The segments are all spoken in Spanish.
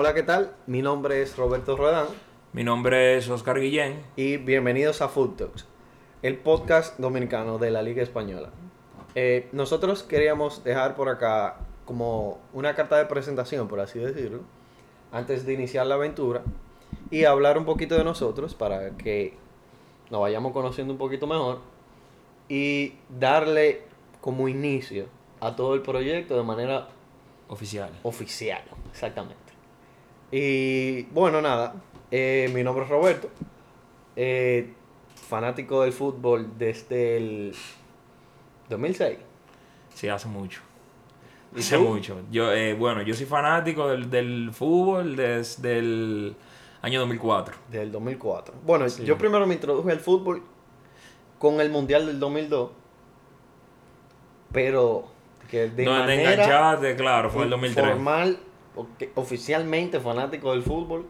Hola, ¿qué tal? Mi nombre es Roberto Rodán Mi nombre es Oscar Guillén. y bienvenidos a Food Talks, el podcast dominicano de la Liga Española. Eh, nosotros queríamos dejar por acá como una carta de presentación, por así decirlo, antes de iniciar la aventura y hablar un poquito de nosotros para que nos vayamos conociendo un poquito mejor y darle como inicio a todo el proyecto de manera Oficial. oficial, exactamente. Y bueno, nada, eh, mi nombre es Roberto, eh, fanático del fútbol desde el 2006. Sí, hace mucho. ¿Y Hace tú? mucho. Yo, eh, bueno, yo soy fanático del, del fútbol desde el año 2004. Desde el 2004. Bueno, Sí. yo primero me introduje al fútbol con el Mundial del 2002, pero que de te manera enganchaste, claro, fue el 2003. formal, oficialmente fanático del fútbol,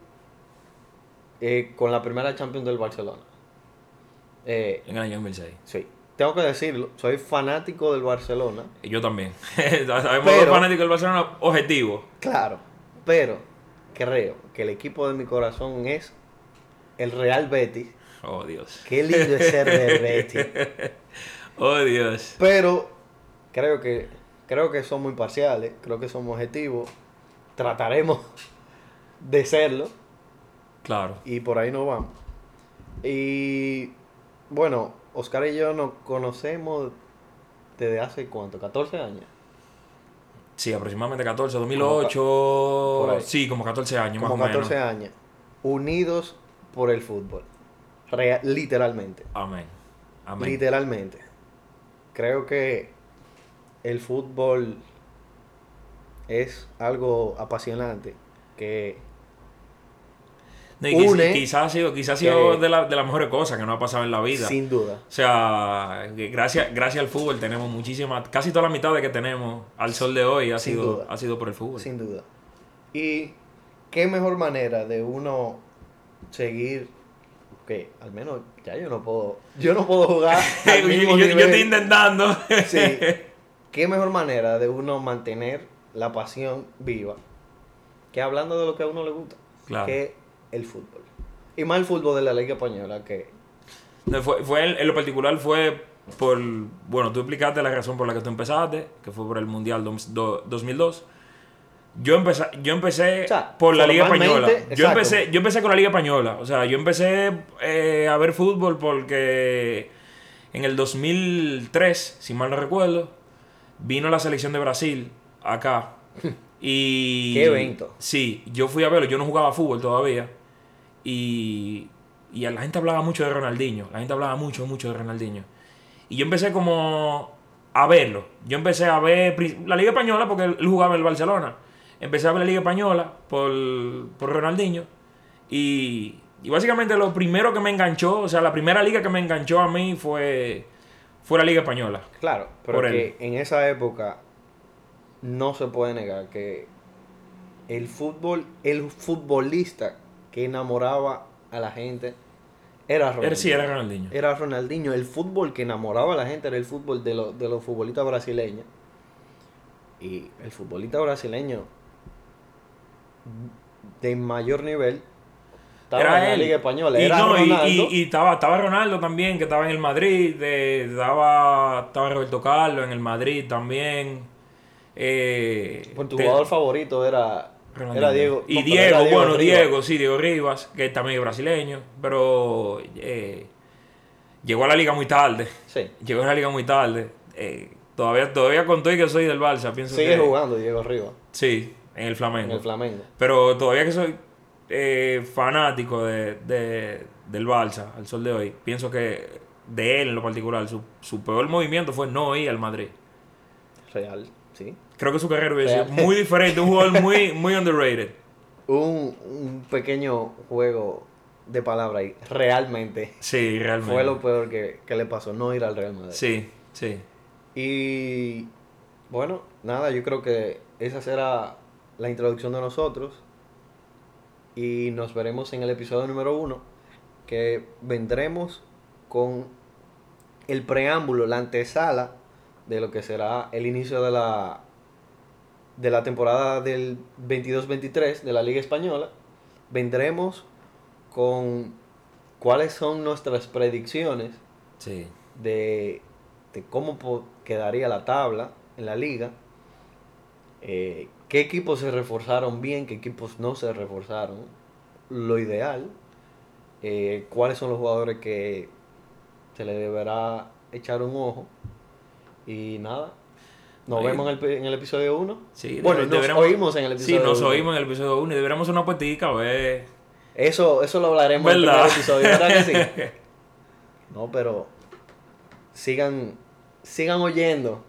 eh, con la primera Champions del Barcelona. Eh, En el año 2006. Sí, tengo que decirlo, soy fanático del Barcelona, Y yo también. Sabemos dos fanáticos del Barcelona objetivo. claro, pero creo que el equipo de mi corazón es el Real Betis. Oh, Dios. Qué lindo es ser del Betis. Oh, Dios. Pero creo que creo que somos imparciales, creo que somos objetivos, trataremos de serlo Claro. y por ahí nos vamos. Y bueno, Oscar y yo nos conocemos desde hace cuánto, 14 años. Sí, aproximadamente 14, Por 2008. ahí. Sí, como 14 años como más o 14 menos. años, unidos por el fútbol. Literalmente. Amén. Amén. Literalmente. Creo que el fútbol es algo apasionante que No, une quizás ha sido, quizás ha sido de, la- de las mejores cosas que nos ha pasado en la vida. sin duda, O sea, gracias, gracias al fútbol tenemos muchísimas, casi toda la mitad de que tenemos al sol de hoy ha Sin sido, duda. ha sido por el fútbol. sin duda. Y qué mejor manera de uno seguir que al menos ya yo no puedo yo no puedo jugar al yo, mismo yo- yo nivel. estoy intentando. Sí. ¿Qué mejor manera de uno mantener la pasión viva que hablando de lo que a uno le gusta? Claro. Que el fútbol. Y más el fútbol de la Liga Española que... No, fue, fue en, lo particular fue por, bueno, tú explicaste la razón por la que tú empezaste, que fue por el Mundial dos- do- 2002. Yo empecé, yo empecé O sea, por la Liga Española. Yo empecé, yo empecé con la Liga Española. O sea, yo empecé eh, a ver fútbol porque en el 2003, si mal no recuerdo, vino la selección de Brasil acá. Y... Qué evento. Sí, yo fui a verlo. Yo no jugaba fútbol todavía. Y, y la gente hablaba mucho de Ronaldinho. La gente hablaba mucho, mucho de Ronaldinho. Y yo empecé como a verlo. Yo empecé a ver la Liga Española porque él jugaba en el Barcelona. Empecé a ver la Liga Española por, por Ronaldinho. Y, y básicamente lo primero que me enganchó, o sea, la primera liga que me enganchó a mí fue, fue la Liga Española. Claro, pero que en esa época no se puede negar que el fútbol, el futbolista que enamoraba a la gente era Ronaldinho. Era, sí, era Ronaldinho. Era Ronaldinho. El fútbol que enamoraba a la gente era el fútbol de, los de los futbolistas brasileños. Y el futbolista brasileño de mayor nivel estaba Era en la él. Liga Española. Y, Era no, y- Ronaldo. y, y estaba, estaba Ronaldo también, que estaba en el Madrid. de- estaba, estaba Roberto Carlos en el Madrid también. Eh, Pues tu te- jugador favorito era, era Diego. Y no, Diego, era bueno, Rivas. Diego, sí, Diego Rivas, que también es brasileño. Pero eh, llegó a la liga muy tarde. Sí. Llegó a la liga muy tarde. Eh, todavía, todavía con todo y que soy del Barça, pienso Sigue que. jugando Diego Rivas Sí, en el Flamengo. en el Flamengo. Pero todavía que soy eh, fanático de, de- del Barça al sol de hoy, pienso que de él en lo particular, su, su peor movimiento fue no ir al Madrid. Real, sí. Creo que su carrera hubiera sido muy diferente, un jugador muy, muy underrated. Un, un pequeño juego de palabra ahí. Realmente Sí, realmente. fue lo peor que, que le pasó, no ir al Real Madrid. Sí, sí. Y bueno, nada, yo creo que esa será la introducción de nosotros. Y nos veremos en el episodio número uno, que vendremos con el preámbulo, la antesala de lo que será el inicio de la de la temporada del 22-23 de la Liga Española. Vendremos con cuáles son nuestras predicciones Sí. de, de cómo quedaría la tabla en la liga, eh, qué equipos se reforzaron bien, qué equipos no se reforzaron, lo ideal, eh, cuáles son los jugadores que se le deberá echar un ojo y nada. Nos Ahí. vemos en el, en el episodio 1. Sí, bueno, nos oímos en el episodio Sí, nos uno. oímos en el episodio 1 y deberíamos una puertica a ver. Eso, eso lo hablaremos en el ¿Verdad? episodio, ¿verdad que sí? No, pero sigan, sigan oyendo